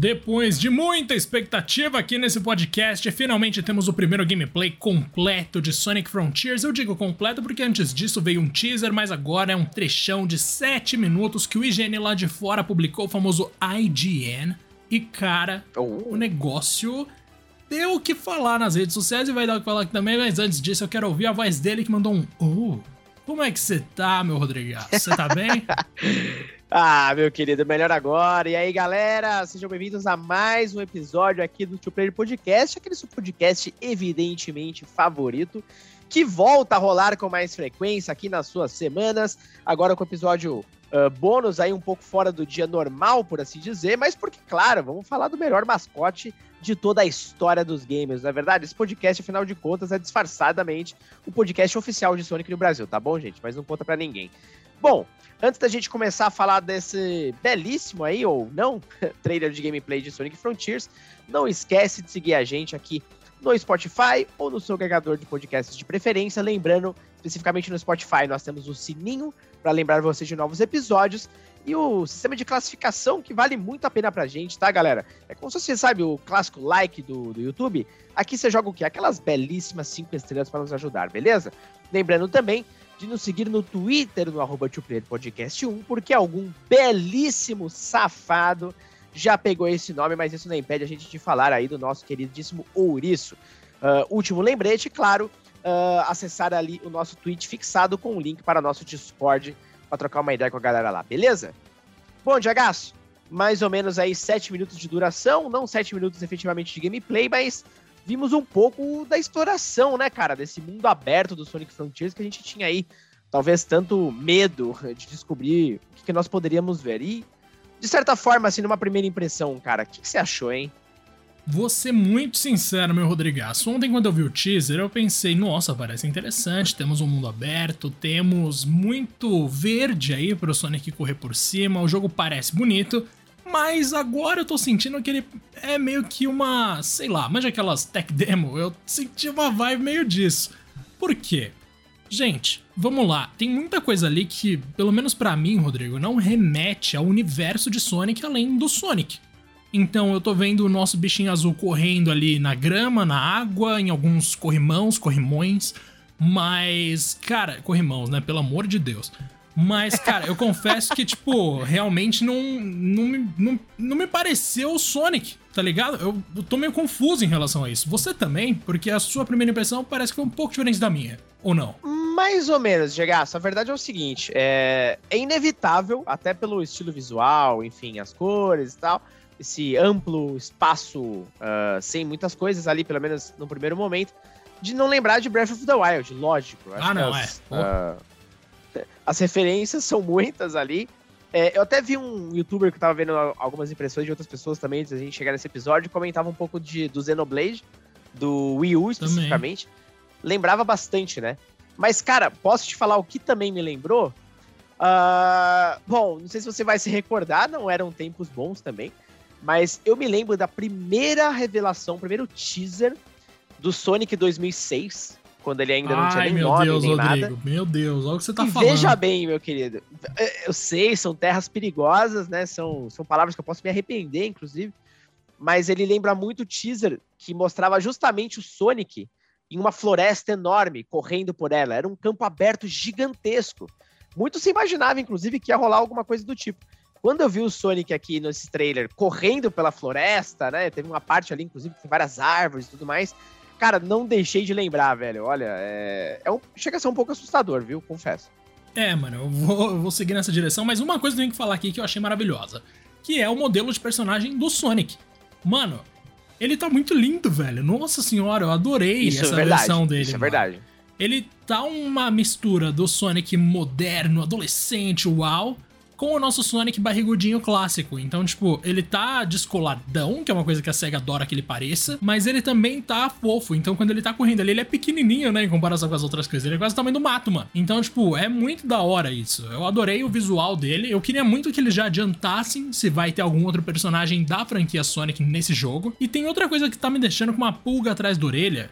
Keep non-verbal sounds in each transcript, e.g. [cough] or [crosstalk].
Depois de muita expectativa aqui nesse podcast, finalmente temos o primeiro gameplay completo de Sonic Frontiers. Eu digo completo porque antes disso veio um teaser, mas agora é um trechão de 7 minutos que o IGN lá de fora publicou, o famoso IGN. E cara, oh. o negócio deu o que falar nas redes sociais e vai dar o que falar aqui também, mas antes disso eu quero ouvir a voz dele que mandou um Oh. Como é que você tá, meu Rodrigues? Você tá bem? [laughs] Ah, meu querido, melhor agora. E aí, galera, sejam bem-vindos a mais um episódio aqui do Two Player Podcast, aquele seu podcast evidentemente favorito, que volta a rolar com mais frequência aqui nas suas semanas, agora com o episódio uh, bônus aí um pouco fora do dia normal, por assim dizer, mas porque, claro, vamos falar do melhor mascote de toda a história dos games, não é verdade? Esse podcast, afinal de contas, é disfarçadamente o podcast oficial de Sonic no Brasil, tá bom, gente? Mas não conta para ninguém. Bom, antes da gente começar a falar desse belíssimo aí, ou não, [laughs] trailer de gameplay de Sonic Frontiers, não esquece de seguir a gente aqui no Spotify ou no seu agregador de podcasts de preferência. Lembrando, especificamente no Spotify, nós temos o sininho para lembrar você de novos episódios e o sistema de classificação que vale muito a pena pra gente, tá, galera? É como se você sabe o clássico like do, do YouTube. Aqui você joga o quê? Aquelas belíssimas cinco estrelas para nos ajudar, beleza? Lembrando também de nos seguir no Twitter, no arroba Podcast 1, porque algum belíssimo safado já pegou esse nome, mas isso não impede a gente de falar aí do nosso queridíssimo Ouriço. Uh, último lembrete, claro, uh, acessar ali o nosso tweet fixado com o link para nosso Discord para trocar uma ideia com a galera lá, beleza? Bom, Diagaço, mais ou menos aí 7 minutos de duração, não 7 minutos efetivamente de gameplay, mas vimos um pouco da exploração, né, cara, desse mundo aberto do Sonic Frontiers que a gente tinha aí, talvez tanto medo de descobrir o que, que nós poderíamos ver. E, de certa forma, assim, numa primeira impressão, cara, o que, que você achou, hein? Vou ser muito sincero, meu Rodrigaço. Ontem, quando eu vi o teaser, eu pensei, nossa, parece interessante. Temos um mundo aberto, temos muito verde aí para o Sonic correr por cima. O jogo parece bonito. Mas agora eu tô sentindo que ele é meio que uma, sei lá, mas aquelas tech demo, eu senti uma vibe meio disso. Por quê? Gente, vamos lá, tem muita coisa ali que, pelo menos para mim, Rodrigo, não remete ao universo de Sonic além do Sonic. Então eu tô vendo o nosso bichinho azul correndo ali na grama, na água, em alguns corrimãos, corrimões, mas, cara, corrimãos, né? Pelo amor de Deus. Mas, cara, eu confesso que, tipo, realmente não, não, não, não me pareceu o Sonic, tá ligado? Eu, eu tô meio confuso em relação a isso. Você também? Porque a sua primeira impressão parece que foi um pouco diferente da minha, ou não? Mais ou menos, Gegaço. A verdade é o seguinte: é, é inevitável, até pelo estilo visual, enfim, as cores e tal, esse amplo espaço uh, sem muitas coisas ali, pelo menos no primeiro momento, de não lembrar de Breath of the Wild, lógico. ah, não, as, é. Uh, as referências são muitas ali. É, eu até vi um youtuber que tava vendo algumas impressões de outras pessoas também, antes da gente chegar nesse episódio, comentava um pouco de, do Xenoblade, do Wii U especificamente. Também. Lembrava bastante, né? Mas, cara, posso te falar o que também me lembrou? Uh, bom, não sei se você vai se recordar, não eram tempos bons também, mas eu me lembro da primeira revelação, primeiro teaser do Sonic 2006, quando ele ainda não tinha nem meu nome, Deus, nem Rodrigo, nada. Meu Deus, olha o que você tá e falando. Veja bem, meu querido. Eu sei, são terras perigosas, né? São, são palavras que eu posso me arrepender, inclusive. Mas ele lembra muito o teaser que mostrava justamente o Sonic em uma floresta enorme, correndo por ela. Era um campo aberto gigantesco. Muito se imaginava, inclusive, que ia rolar alguma coisa do tipo. Quando eu vi o Sonic aqui nesse trailer correndo pela floresta, né? Teve uma parte ali, inclusive, tem várias árvores e tudo mais. Cara, não deixei de lembrar, velho. Olha, é, é um... chega a ser um pouco assustador, viu? Confesso. É, mano, eu vou, eu vou seguir nessa direção, mas uma coisa que eu tenho que falar aqui que eu achei maravilhosa, que é o modelo de personagem do Sonic. Mano, ele tá muito lindo, velho. Nossa senhora, eu adorei isso essa é verdade, versão dele. Isso é mano. verdade. Ele tá uma mistura do Sonic moderno, adolescente, uau, com o nosso Sonic barrigudinho clássico. Então, tipo, ele tá descoladão, que é uma coisa que a SEGA adora que ele pareça, mas ele também tá fofo. Então, quando ele tá correndo ali, ele é pequenininho, né, em comparação com as outras coisas. Ele é quase o tamanho do mato, mano. Então, tipo, é muito da hora isso. Eu adorei o visual dele. Eu queria muito que eles já adiantassem se vai ter algum outro personagem da franquia Sonic nesse jogo. E tem outra coisa que tá me deixando com uma pulga atrás da orelha,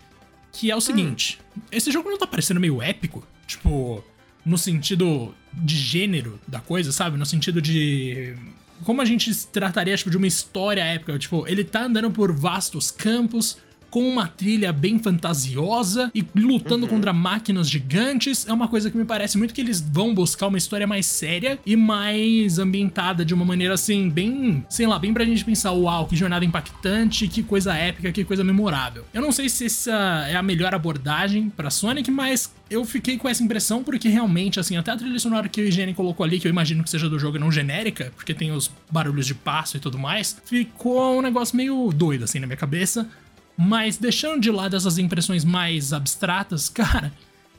que é o seguinte: hum. esse jogo não tá parecendo meio épico? Tipo, no sentido de gênero da coisa, sabe? No sentido de como a gente trataria tipo, de uma história épica. Tipo, ele tá andando por vastos campos, com uma trilha bem fantasiosa e lutando uhum. contra máquinas gigantes. É uma coisa que me parece muito que eles vão buscar uma história mais séria e mais ambientada de uma maneira assim, bem, sei lá, bem pra gente pensar, uau, que jornada impactante, que coisa épica, que coisa memorável. Eu não sei se essa é a melhor abordagem para Sonic, mas eu fiquei com essa impressão porque realmente, assim, até a trilha sonora que o Higiene colocou ali, que eu imagino que seja do jogo não genérica, porque tem os barulhos de passo e tudo mais, ficou um negócio meio doido, assim, na minha cabeça. Mas deixando de lado essas impressões mais abstratas, [laughs] cara,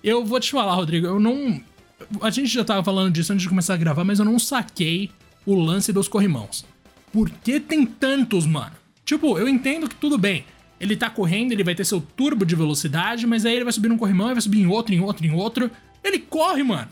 eu vou te falar, Rodrigo, eu não. A gente já tava falando disso antes de começar a gravar, mas eu não saquei o lance dos corrimãos. Por que tem tantos, mano? Tipo, eu entendo que tudo bem. Ele tá correndo, ele vai ter seu turbo de velocidade, mas aí ele vai subir num corrimão, e vai subir em outro, em outro, em outro. Ele corre, mano.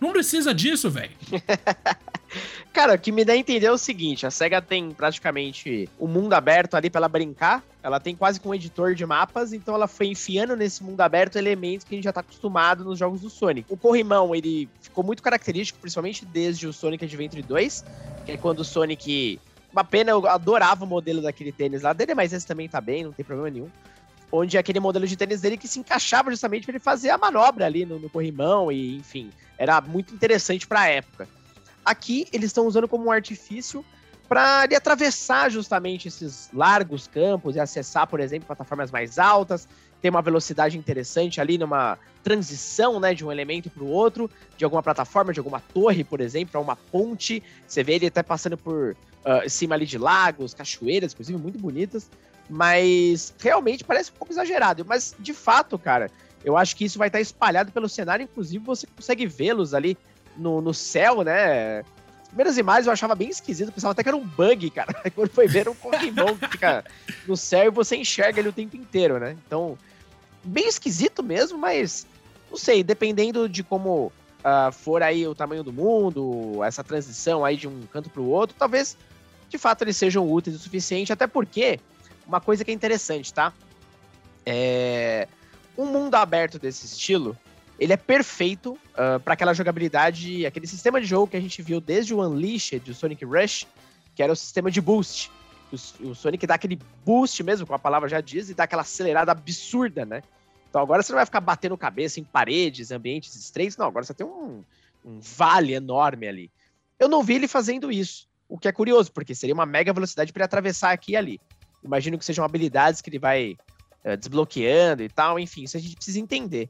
Não precisa disso, velho. [laughs] Cara, o que me dá a entender é o seguinte: a SEGA tem praticamente o um mundo aberto ali para ela brincar. Ela tem quase que um editor de mapas, então ela foi enfiando nesse mundo aberto elementos que a gente já tá acostumado nos jogos do Sonic. O corrimão, ele ficou muito característico, principalmente desde o Sonic Adventure 2, que é quando o Sonic. Uma pena, eu adorava o modelo daquele tênis lá dele, mas esse também tá bem, não tem problema nenhum onde é aquele modelo de tênis dele que se encaixava justamente para ele fazer a manobra ali no, no, corrimão e enfim, era muito interessante para a época. Aqui eles estão usando como um artifício para ele atravessar justamente esses largos campos e acessar, por exemplo, plataformas mais altas, ter uma velocidade interessante ali numa transição, né, de um elemento para o outro, de alguma plataforma, de alguma torre, por exemplo, para uma ponte. Você vê ele até passando por uh, cima ali de lagos, cachoeiras, inclusive muito bonitas, mas realmente parece um pouco exagerado. Mas de fato, cara, eu acho que isso vai estar espalhado pelo cenário, inclusive você consegue vê-los ali no, no céu, né? As primeiras imagens eu achava bem esquisito, pensava até que era um bug, cara. [laughs] Quando foi ver, era um Pokémon que fica no céu e você enxerga ele o tempo inteiro, né? Então, bem esquisito mesmo, mas não sei, dependendo de como uh, for aí o tamanho do mundo, essa transição aí de um canto para o outro, talvez de fato eles sejam úteis o suficiente, até porque uma coisa que é interessante, tá? É um mundo aberto desse estilo, ele é perfeito uh, para aquela jogabilidade, aquele sistema de jogo que a gente viu desde o Unleashed, do Sonic Rush, que era o sistema de boost. O, o, Sonic dá aquele boost mesmo, como a palavra já diz, e dá aquela acelerada absurda, né? Então agora você não vai ficar batendo cabeça em paredes, ambientes estreitos, não, agora você tem um, um vale enorme ali. Eu não vi ele fazendo isso, o que é curioso, porque seria uma mega velocidade para ele atravessar aqui e ali. Imagino que sejam habilidades que ele vai uh, desbloqueando e tal, enfim, isso a gente precisa entender.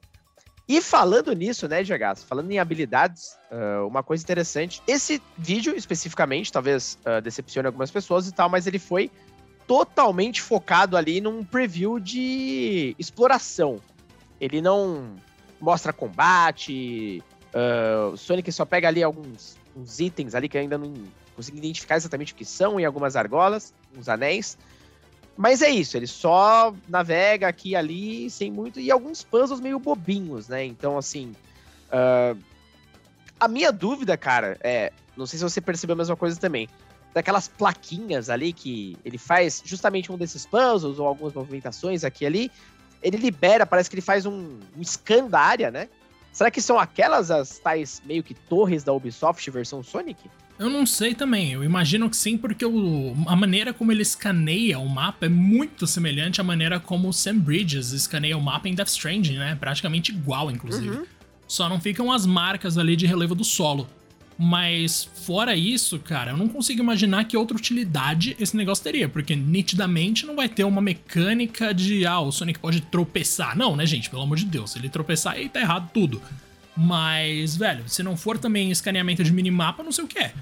E falando nisso, né, Jagaço, falando em habilidades, uh, uma coisa interessante, esse vídeo especificamente, talvez uh, decepcione algumas pessoas e tal, mas ele foi totalmente focado ali num preview de exploração. Ele não mostra combate, uh, o Sonic só pega ali alguns itens ali que ainda não consigo identificar exatamente o que são em algumas argolas, uns anéis. Mas é isso, ele só navega aqui e ali, sem muito. E alguns puzzles meio bobinhos, né? Então, assim. Uh, a minha dúvida, cara, é. Não sei se você percebeu a mesma coisa também. Daquelas plaquinhas ali que ele faz justamente um desses puzzles ou algumas movimentações aqui e ali. Ele libera, parece que ele faz um, um scan da área, né? Será que são aquelas as tais meio que torres da Ubisoft versão Sonic? Eu não sei também, eu imagino que sim, porque o, a maneira como ele escaneia o mapa é muito semelhante à maneira como o Sam Bridges escaneia o mapa em Death Stranding, né? Praticamente igual, inclusive. Uhum. Só não ficam as marcas ali de relevo do solo. Mas fora isso, cara, eu não consigo imaginar que outra utilidade esse negócio teria, porque nitidamente não vai ter uma mecânica de ah, o Sonic pode tropeçar. Não, né, gente? Pelo amor de Deus, se ele tropeçar aí tá errado tudo. Mas, velho, se não for também escaneamento de minimapa, não sei o que é.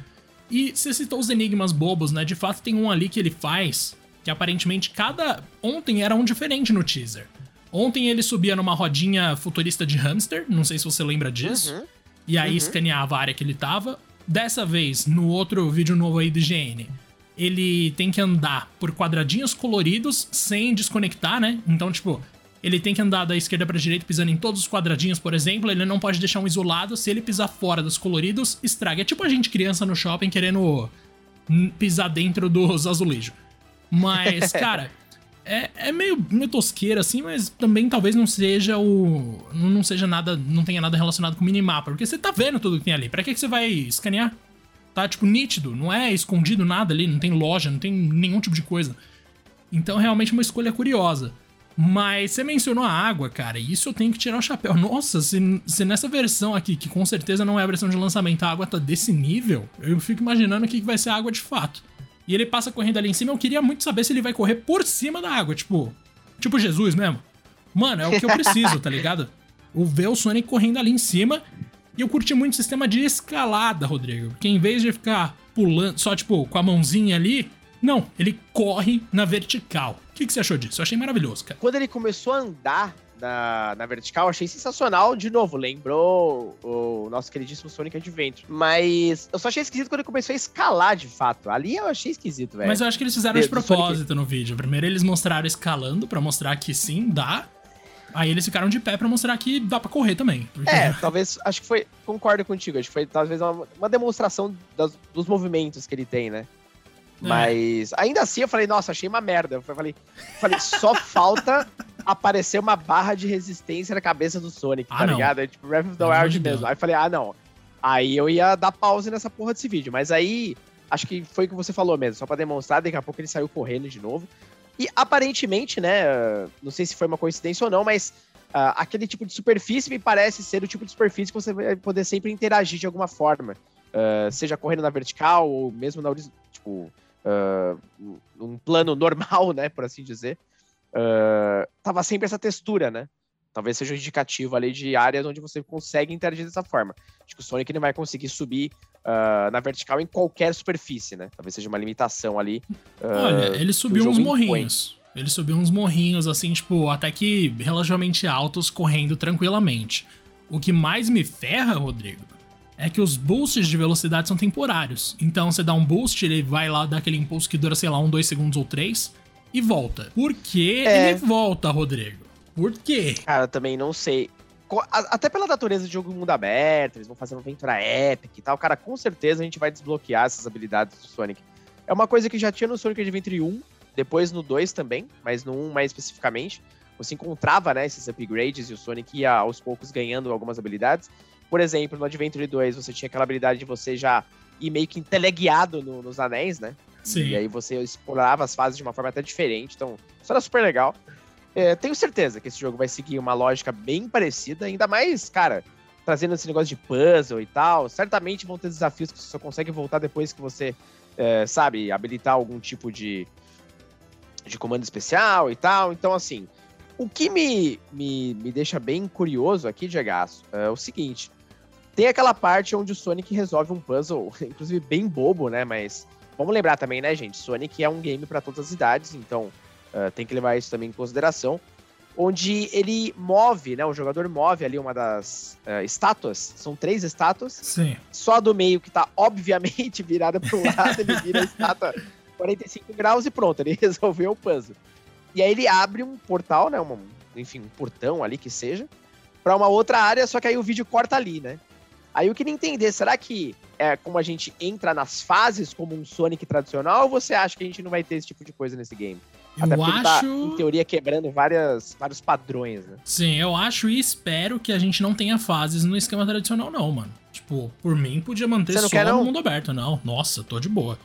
E você citou os enigmas bobos, né? De fato, tem um ali que ele faz que aparentemente cada. Ontem era um diferente no teaser. Ontem ele subia numa rodinha futurista de hamster, não sei se você lembra disso. Uhum. E aí uhum. escaneava a área que ele tava. Dessa vez, no outro vídeo novo aí do IGN, ele tem que andar por quadradinhos coloridos sem desconectar, né? Então, tipo, ele tem que andar da esquerda para direita pisando em todos os quadradinhos, por exemplo. Ele não pode deixar um isolado. Se ele pisar fora dos coloridos, estraga. É tipo a gente criança no shopping querendo pisar dentro dos azulejos. Mas, [laughs] cara, é, é meio, meio tosqueira assim, mas também talvez não seja o. Não seja nada. Não tenha nada relacionado com minimapa. Porque você tá vendo tudo que tem ali. Pra que, que você vai escanear? tá, tipo, nítido. Não é escondido nada ali, não tem loja, não tem nenhum tipo de coisa. Então, realmente, uma escolha curiosa. Mas você mencionou a água, cara, e isso eu tenho que tirar o chapéu. Nossa, se, se nessa versão aqui, que com certeza não é a versão de lançamento, a água tá desse nível, eu fico imaginando o que vai ser a água de fato. E ele passa correndo ali em cima, eu queria muito saber se ele vai correr por cima da água, tipo. Tipo Jesus mesmo. Mano, é o que eu preciso, tá ligado? O ver o Sonic correndo ali em cima. E eu curti muito o sistema de escalada, Rodrigo. Porque em vez de ficar pulando, só tipo, com a mãozinha ali, não, ele corre na vertical. O que, que você achou disso? Eu achei maravilhoso, cara. Quando ele começou a andar na, na vertical, achei sensacional. De novo, lembrou o nosso queridíssimo Sonic Adventure. Mas eu só achei esquisito quando ele começou a escalar de fato. Ali eu achei esquisito, velho. Mas eu acho que eles fizeram de, de propósito no vídeo. Primeiro eles mostraram escalando para mostrar que sim, dá. Aí eles ficaram de pé para mostrar que dá para correr também. Porque... É, talvez, acho que foi, concordo contigo, acho que foi talvez uma, uma demonstração das, dos movimentos que ele tem, né? É. Mas ainda assim eu falei, nossa, achei uma merda. Eu falei, falei só falta aparecer uma barra de resistência na cabeça do Sonic, ah, tá não. ligado? É tipo Breath of the Wild mesmo. Aí eu falei, ah, não. Aí eu ia dar pause nessa porra desse vídeo. Mas aí, acho que foi o que você falou mesmo, só pra demonstrar, daqui a pouco ele saiu correndo de novo. E aparentemente, né, não sei se foi uma coincidência ou não, mas uh, aquele tipo de superfície me parece ser o tipo de superfície que você vai poder sempre interagir de alguma forma. Uh, seja correndo na vertical ou mesmo na horizontal, tipo, uh, um plano normal, [laughs] né, por assim dizer, uh, tava sempre essa textura, né? Talvez seja um indicativo ali de áreas onde você consegue interagir dessa forma. Acho que o Sonic não vai conseguir subir uh, na vertical em qualquer superfície, né? Talvez seja uma limitação ali. Olha, ele subiu uns morrinhos. Impõe. Ele subiu uns morrinhos, assim, tipo, até que relativamente altos, correndo tranquilamente. O que mais me ferra, Rodrigo, é que os boosts de velocidade são temporários. Então você dá um boost, ele vai lá dar aquele impulso que dura, sei lá, um, dois segundos ou três, e volta. Por que é... ele volta, Rodrigo? Por quê? Cara, também não sei. Até pela natureza de jogo mundo aberto, eles vão fazer uma aventura épica e tal. Cara, com certeza a gente vai desbloquear essas habilidades do Sonic. É uma coisa que já tinha no Sonic Adventure 1, depois no 2 também, mas no 1 mais especificamente. Você encontrava, né, esses upgrades e o Sonic ia aos poucos ganhando algumas habilidades. Por exemplo, no Adventure 2 você tinha aquela habilidade de você já ir meio que teleguiado no, nos anéis, né? Sim. E aí você explorava as fases de uma forma até diferente. Então, isso era super legal. É, tenho certeza que esse jogo vai seguir uma lógica bem parecida, ainda mais, cara, trazendo esse negócio de puzzle e tal. Certamente vão ter desafios que você só consegue voltar depois que você, é, sabe, habilitar algum tipo de, de comando especial e tal. Então, assim, o que me, me, me deixa bem curioso aqui, Diego, é o seguinte: tem aquela parte onde o Sonic resolve um puzzle, [laughs] inclusive bem bobo, né? Mas vamos lembrar também, né, gente? Sonic é um game para todas as idades, então uh, tem que levar isso também em consideração. Onde ele move, né? O jogador move ali uma das uh, estátuas. São três estátuas. Sim. Só do meio que tá obviamente [laughs] virada pro lado, ele vira a estátua 45 graus e pronto, ele [laughs] resolveu o puzzle. E aí ele abre um portal, né? Um, enfim, um portão ali que seja, para uma outra área, só que aí o vídeo corta ali, né? Aí eu queria entender, será que é como a gente entra nas fases como um Sonic tradicional ou você acha que a gente não vai ter esse tipo de coisa nesse game? Eu Até acho. Tá, em teoria, quebrando várias, vários padrões, né? Sim, eu acho e espero que a gente não tenha fases no esquema tradicional, não, mano. Tipo, por mim podia manter só quer, no mundo aberto, não. Nossa, tô de boa.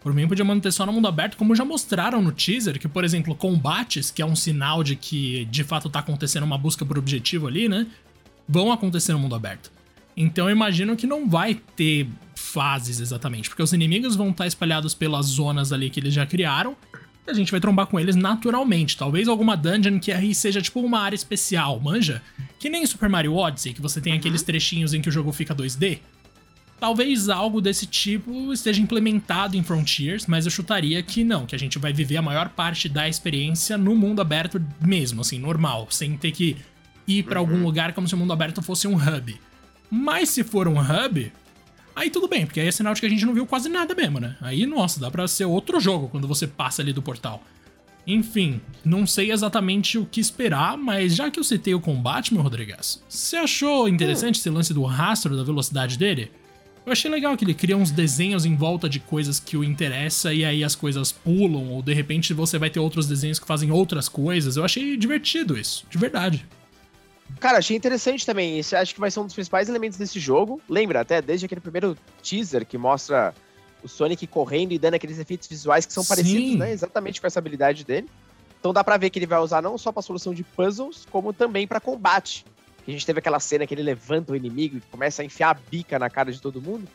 Por mim podia manter só no mundo aberto, como já mostraram no teaser, que, por exemplo, combates, que é um sinal de que de fato tá acontecendo uma busca por objetivo ali, né? Vão acontecer no mundo aberto. Então eu imagino que não vai ter fases exatamente, porque os inimigos vão estar espalhados pelas zonas ali que eles já criaram. E a gente vai trombar com eles naturalmente. Talvez alguma dungeon que aí seja tipo uma área especial, manja? Que nem Super Mario Odyssey, que você tem uhum. aqueles trechinhos em que o jogo fica 2D. Talvez algo desse tipo esteja implementado em Frontiers, mas eu chutaria que não, que a gente vai viver a maior parte da experiência no mundo aberto mesmo, assim, normal, sem ter que ir para uhum. algum lugar como se o mundo aberto fosse um hub. Mas se for um hub, aí tudo bem, porque aí é sinal de que a gente não viu quase nada mesmo, né? Aí, nossa, dá pra ser outro jogo quando você passa ali do portal. Enfim, não sei exatamente o que esperar, mas já que eu citei o combate, meu Rodrigues, você achou interessante esse lance do rastro da velocidade dele? Eu achei legal que ele cria uns desenhos em volta de coisas que o interessa e aí as coisas pulam, ou de repente você vai ter outros desenhos que fazem outras coisas. Eu achei divertido isso, de verdade. Cara, achei interessante também. Esse acho que vai ser um dos principais elementos desse jogo. Lembra, até desde aquele primeiro teaser que mostra o Sonic correndo e dando aqueles efeitos visuais que são Sim. parecidos, né? Exatamente com essa habilidade dele. Então dá pra ver que ele vai usar não só pra solução de puzzles, como também para combate. A gente teve aquela cena que ele levanta o inimigo e começa a enfiar a bica na cara de todo mundo.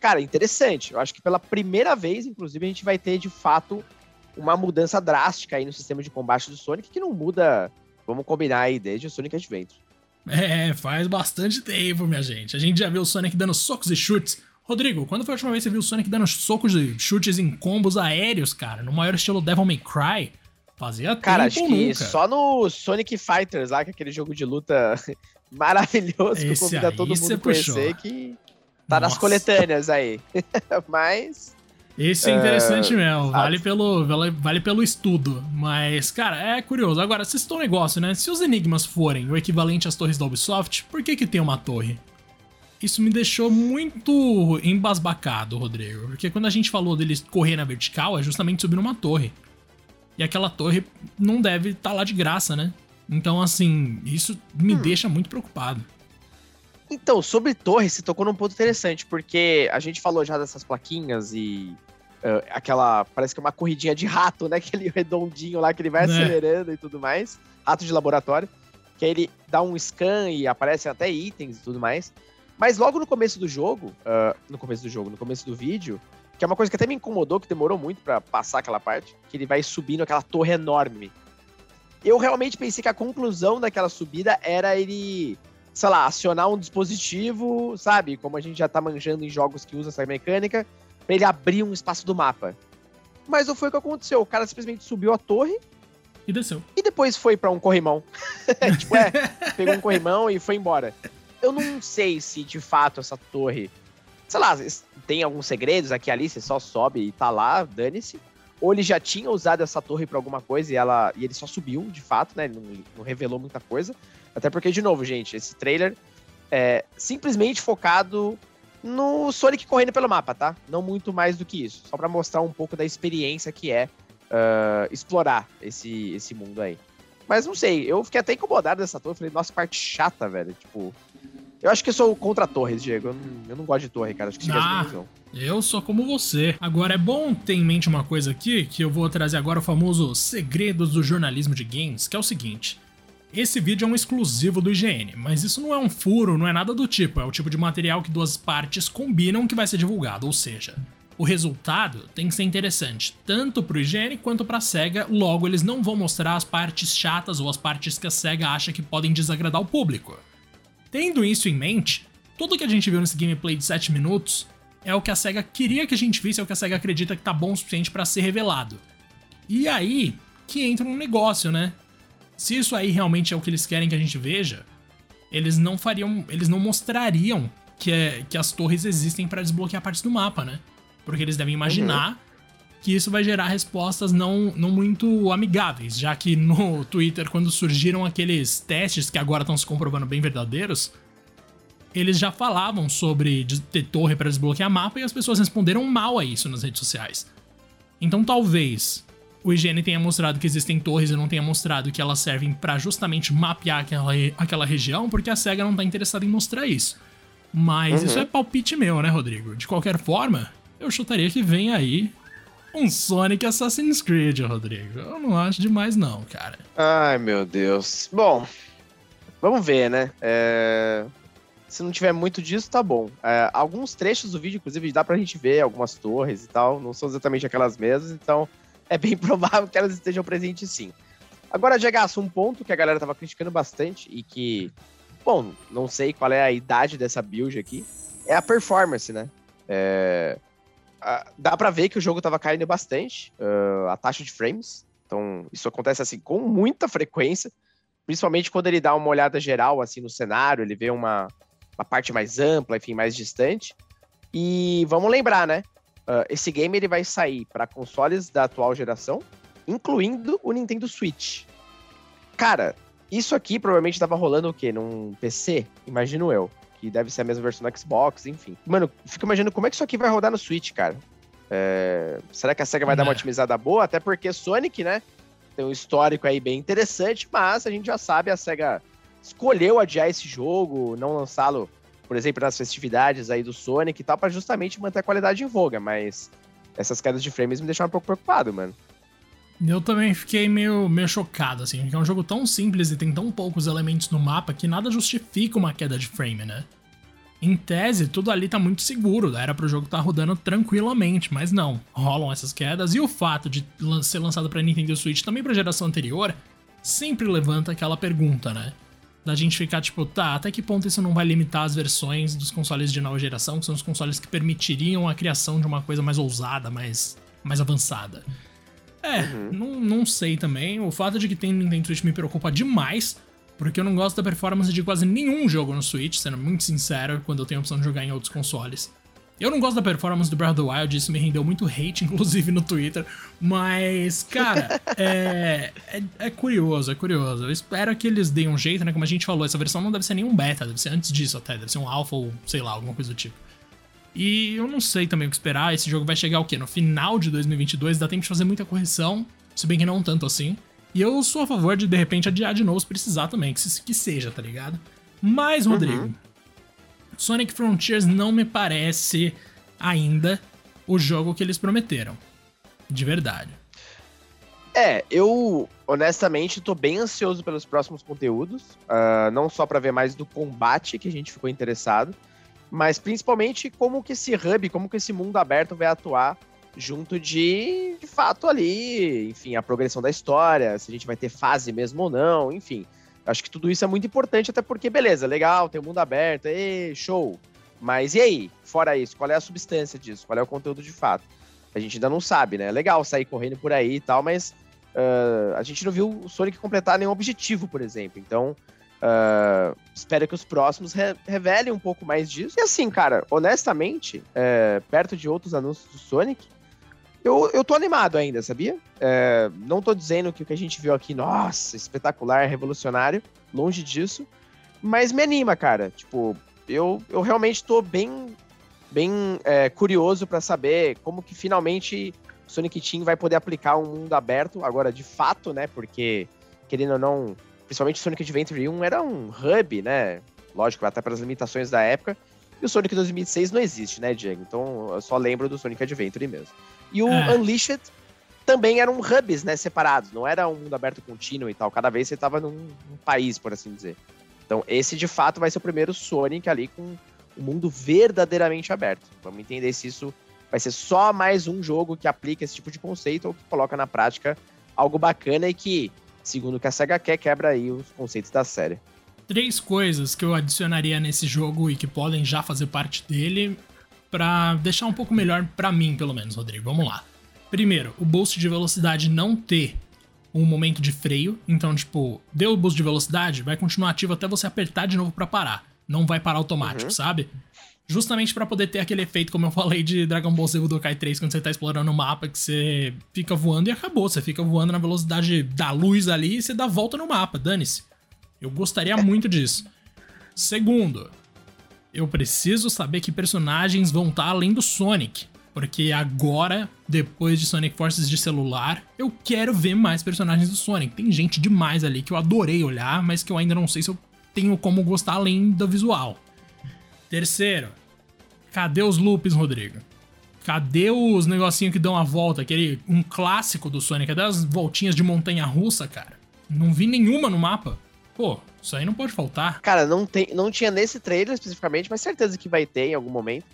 Cara, interessante. Eu acho que pela primeira vez, inclusive, a gente vai ter de fato uma mudança drástica aí no sistema de combate do Sonic, que não muda, vamos combinar aí, desde o Sonic Adventure. É, faz bastante tempo, minha gente. A gente já viu o Sonic dando socos e chutes. Rodrigo, quando foi a última vez que você viu o Sonic dando socos e chutes em combos aéreos, cara? No maior estilo Devil May Cry? Fazia Cara, acho que nunca. só no Sonic Fighters lá, que é aquele jogo de luta [laughs] maravilhoso Esse que eu convido a todo mundo a conhecer, que tá Nossa. nas coletâneas aí. [laughs] Mas esse é interessante é... mesmo, vale pelo, vale, pelo estudo. Mas, cara, é curioso. Agora, se estão um negócio, né? Se os enigmas forem o equivalente às torres da Ubisoft, por que que tem uma torre? Isso me deixou muito embasbacado, Rodrigo. Porque quando a gente falou deles correr na vertical, é justamente subir numa torre. E aquela torre não deve estar tá lá de graça, né? Então, assim, isso me hum. deixa muito preocupado. Então, sobre torre, se tocou num ponto interessante, porque a gente falou já dessas plaquinhas e uh, aquela. Parece que é uma corridinha de rato, né? [laughs] Aquele redondinho lá que ele vai né? acelerando e tudo mais. Rato de laboratório. Que aí ele dá um scan e aparecem até itens e tudo mais. Mas logo no começo do jogo, uh, no começo do jogo, no começo do vídeo, que é uma coisa que até me incomodou, que demorou muito para passar aquela parte, que ele vai subindo aquela torre enorme. Eu realmente pensei que a conclusão daquela subida era ele, sei lá, acionar um dispositivo, sabe? Como a gente já tá manjando em jogos que usa essa mecânica, pra ele abrir um espaço do mapa. Mas não foi o que aconteceu. O cara simplesmente subiu a torre. E desceu. E depois foi para um corrimão. [laughs] tipo, é, [laughs] pegou um corrimão e foi embora. Eu não sei se de fato essa torre. Sei lá, tem alguns segredos aqui ali, você só sobe e tá lá, dane-se. Ou ele já tinha usado essa torre para alguma coisa e, ela, e ele só subiu, de fato, né? Ele não, não revelou muita coisa. Até porque, de novo, gente, esse trailer é simplesmente focado no Sonic correndo pelo mapa, tá? Não muito mais do que isso. Só para mostrar um pouco da experiência que é uh, explorar esse, esse mundo aí. Mas não sei, eu fiquei até incomodado dessa torre. Falei, nossa, parte chata, velho. Tipo, eu acho que eu sou contra torres, Diego. Eu não, eu não gosto de torre, cara. Acho que ah, Eu sou como você. Agora, é bom ter em mente uma coisa aqui, que eu vou trazer agora o famoso segredos do jornalismo de games, que é o seguinte. Esse vídeo é um exclusivo do IGN, mas isso não é um furo, não é nada do tipo, é o tipo de material que duas partes combinam que vai ser divulgado, ou seja, o resultado tem que ser interessante, tanto pro IGN quanto pra SEGA, logo eles não vão mostrar as partes chatas ou as partes que a SEGA acha que podem desagradar o público. Tendo isso em mente, tudo que a gente viu nesse gameplay de 7 minutos é o que a SEGA queria que a gente visse, é o que a SEGA acredita que tá bom o suficiente para ser revelado. E aí que entra um negócio, né? Se isso aí realmente é o que eles querem que a gente veja, eles não fariam, eles não mostrariam que, é, que as torres existem para desbloquear partes do mapa, né? Porque eles devem imaginar uhum. que isso vai gerar respostas não, não muito amigáveis, já que no [laughs] Twitter, quando surgiram aqueles testes que agora estão se comprovando bem verdadeiros, eles já falavam sobre ter torre para desbloquear mapa e as pessoas responderam mal a isso nas redes sociais. Então talvez o IGN tenha mostrado que existem torres e não tenha mostrado que elas servem para justamente mapear aquela, aquela região, porque a SEGA não tá interessada em mostrar isso. Mas uhum. isso é palpite meu, né, Rodrigo? De qualquer forma, eu chutaria que vem aí um Sonic Assassin's Creed, Rodrigo. Eu não acho demais, não, cara. Ai, meu Deus. Bom, vamos ver, né? É... Se não tiver muito disso, tá bom. É, alguns trechos do vídeo, inclusive, dá pra gente ver algumas torres e tal. Não são exatamente aquelas mesas, então [laughs] é bem provável que elas estejam presentes sim. Agora, Diego, um ponto que a galera tava criticando bastante e que, bom, não sei qual é a idade dessa build aqui, é a performance, né? É, a, dá pra ver que o jogo tava caindo bastante, uh, a taxa de frames. Então, isso acontece assim com muita frequência, principalmente quando ele dá uma olhada geral assim no cenário, ele vê uma, uma parte mais ampla, enfim, mais distante. E vamos lembrar, né? Uh, esse game ele vai sair para consoles da atual geração, incluindo o Nintendo Switch. Cara, isso aqui provavelmente estava rolando o quê? Num PC? Imagino eu. Que deve ser a mesma versão do Xbox, enfim. Mano, fico imaginando como é que isso aqui vai rodar no Switch, cara. É... Será que a SEGA vai dar uma é. otimizada boa? Até porque Sonic, né? Tem um histórico aí bem interessante, mas a gente já sabe, a SEGA escolheu adiar esse jogo, não lançá-lo, por exemplo, nas festividades aí do Sonic e tal, para justamente manter a qualidade em voga, mas essas quedas de frames me deixaram um pouco preocupado, mano. Eu também fiquei meio, meio chocado, assim, porque é um jogo tão simples e tem tão poucos elementos no mapa que nada justifica uma queda de frame, né? Em tese, tudo ali tá muito seguro, era pro jogo estar tá rodando tranquilamente, mas não, rolam essas quedas e o fato de ser lançado para Nintendo Switch também pra geração anterior sempre levanta aquela pergunta, né? Da gente ficar tipo, tá, até que ponto isso não vai limitar as versões dos consoles de nova geração, que são os consoles que permitiriam a criação de uma coisa mais ousada, mais, mais avançada? É, uhum. não, não sei também. O fato de que tem Nintendo Switch me preocupa demais, porque eu não gosto da performance de quase nenhum jogo no Switch, sendo muito sincero, quando eu tenho a opção de jogar em outros consoles. Eu não gosto da performance do Breath of the Wild, isso me rendeu muito hate, [laughs] inclusive no Twitter. Mas, cara, [laughs] é, é, é, curioso, é curioso. Eu espero que eles deem um jeito, né? Como a gente falou, essa versão não deve ser nenhum beta, deve ser antes disso até, deve ser um alpha ou sei lá, alguma coisa do tipo. E eu não sei também o que esperar. Esse jogo vai chegar o quê? No final de 2022, dá tempo de fazer muita correção, se bem que não tanto assim. E eu sou a favor de, de repente, adiar de novo se precisar também, que, que seja, tá ligado? Mas, Rodrigo, uhum. Sonic Frontiers não me parece ainda o jogo que eles prometeram. De verdade. É, eu honestamente tô bem ansioso pelos próximos conteúdos. Uh, não só para ver mais do combate que a gente ficou interessado, mas principalmente como que esse hub, como que esse mundo aberto vai atuar junto de, de fato ali, enfim, a progressão da história, se a gente vai ter fase mesmo ou não, enfim. Acho que tudo isso é muito importante, até porque, beleza, legal, tem o mundo aberto, ei, show. Mas e aí, fora isso, qual é a substância disso? Qual é o conteúdo de fato? A gente ainda não sabe, né? Legal sair correndo por aí e tal, mas uh, a gente não viu o Sonic completar nenhum objetivo, por exemplo. Então, Uh, espero que os próximos re revelem um pouco mais disso. E assim, cara, honestamente, é, perto de outros anúncios do Sonic, eu, eu tô animado ainda, sabia? É, não tô dizendo que o que a gente viu aqui, nossa, espetacular, revolucionário, longe disso. Mas me anima, cara. Tipo, eu, eu realmente tô bem, bem é, curioso para saber como que finalmente Sonic Team vai poder aplicar um mundo aberto, agora de fato, né? Porque, querendo ou não, principalmente Sonic Adventure 1 era um hub, né? Lógico, até para as limitações da época. E o Sonic 2006 não existe, né, Diego? Então eu só lembro do Sonic Adventure mesmo. E o é. Unleashed também eram hubs, né, separados. Não era um mundo aberto contínuo e tal. Cada vez você estava num, num, país, por assim dizer. Então esse, de fato, vai ser o primeiro Sonic ali com um mundo verdadeiramente aberto. Vamos entender se isso vai ser só mais um jogo que aplica esse tipo de conceito ou que coloca na prática algo bacana e que segundo o que a SEGA quer, quebra aí os conceitos da série. Três coisas que eu adicionaria nesse jogo e que podem já fazer parte dele para deixar um pouco melhor para mim, pelo menos, Rodrigo. Vamos lá. Primeiro, o boost de velocidade não ter um momento de freio, então tipo, deu o boost de velocidade, vai continuar ativo até você apertar de novo para parar. Não vai parar automático, uhum. sabe? Justamente para poder ter aquele efeito, como eu falei, de Dragon Ball Z Budokai 3, quando você tá explorando o mapa, que você fica voando e acabou. Você fica voando na velocidade da luz ali e você dá volta no mapa, dane-se. Eu gostaria muito disso. Segundo, eu preciso saber que personagens vão estar tá além do Sonic. Porque agora, depois de Sonic Forces de celular, eu quero ver mais personagens do Sonic. Tem gente demais ali que eu adorei olhar, mas que eu ainda não sei se eu tenho como gostar além do visual. Terceiro, cadê os loops, Rodrigo? Cadê os negocinhos que dão a volta? Aquele um clássico do Sonic. Cadê as voltinhas de montanha russa, cara? Não vi nenhuma no mapa. Pô, isso aí não pode faltar. Cara, não, tem, não tinha nesse trailer especificamente, mas certeza que vai ter em algum momento.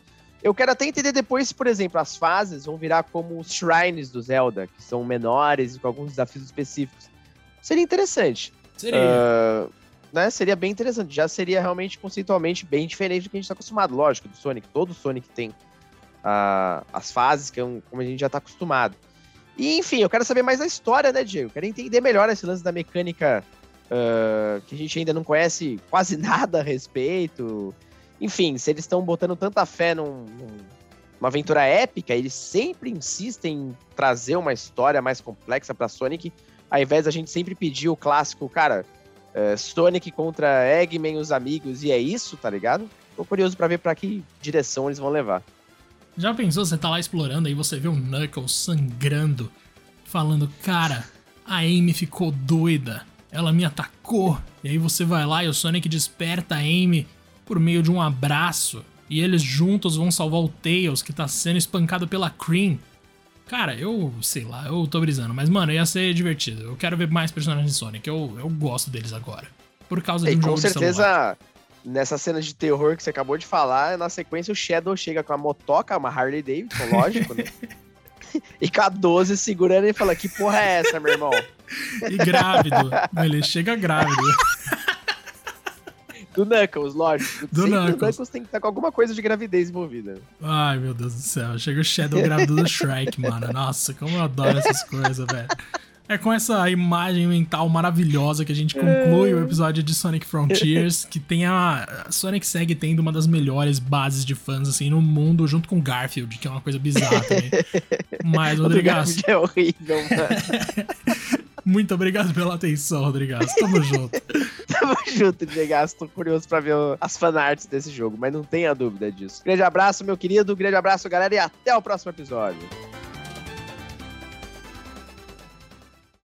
Eu quero até entender depois se, por exemplo, as fases vão virar como os shrines do Zelda, que são menores e com alguns desafios específicos. Seria interessante. Seria. Uh, né, seria bem interessante. Já seria realmente conceitualmente bem diferente do que a gente está acostumado. Lógico, do Sonic. Todo Sonic tem uh, as fases que é um, como a gente já está acostumado. E, enfim, eu quero saber mais da história, né, Diego? Eu quero entender melhor esse lance da mecânica uh, que a gente ainda não conhece quase [laughs] nada a respeito. Enfim, se eles estão botando tanta fé num, numa aventura épica, eles sempre insistem em trazer uma história mais complexa para Sonic, ao invés da gente sempre pedir o clássico, cara, é, Sonic contra Eggman, os amigos, e é isso, tá ligado? Tô curioso para ver para que direção eles vão levar. Já pensou, você tá lá explorando, aí você vê o Knuckles sangrando, falando, cara, a Amy ficou doida. Ela me atacou. E aí você vai lá e o Sonic desperta a Amy por meio de um abraço. E eles juntos vão salvar o Tails, que tá sendo espancado pela Cream. Cara, eu sei lá, eu tô brisando, mas mano, ia ser divertido. Eu quero ver mais personagens de Sonic, eu, eu gosto deles agora. Por causa de um E jogo com certeza, nessa cena de terror que você acabou de falar, na sequência o Shadow chega com a motoca, uma Harley Davidson, lógico, né? [laughs] E com a 12 segurando e fala: Que porra é essa, meu irmão? E grávido. ele chega grávido. Do Knuckles, lógico. Do Sempre Knuckles. O Knuckles tem que estar com alguma coisa de gravidez envolvida. Ai, meu Deus do céu. Chega o Shadow grávido do [laughs] Shrek, mano. Nossa, como eu adoro essas coisas, velho. É com essa imagem mental maravilhosa que a gente conclui o episódio de Sonic Frontiers, que tem a, a Sonic segue tendo uma das melhores bases de fãs assim no mundo, junto com Garfield, que é uma coisa bizarra também. Mas, [laughs] O do Rodrigaço, Garfield é horrível, mano. [laughs] muito obrigado pela atenção, Rodrigaço. Tamo junto. [laughs] Tamo junto, Diego. Tô curioso pra ver as fanarts desse jogo, mas não tenha dúvida disso. Grande abraço, meu querido. Grande abraço, galera, e até o próximo episódio.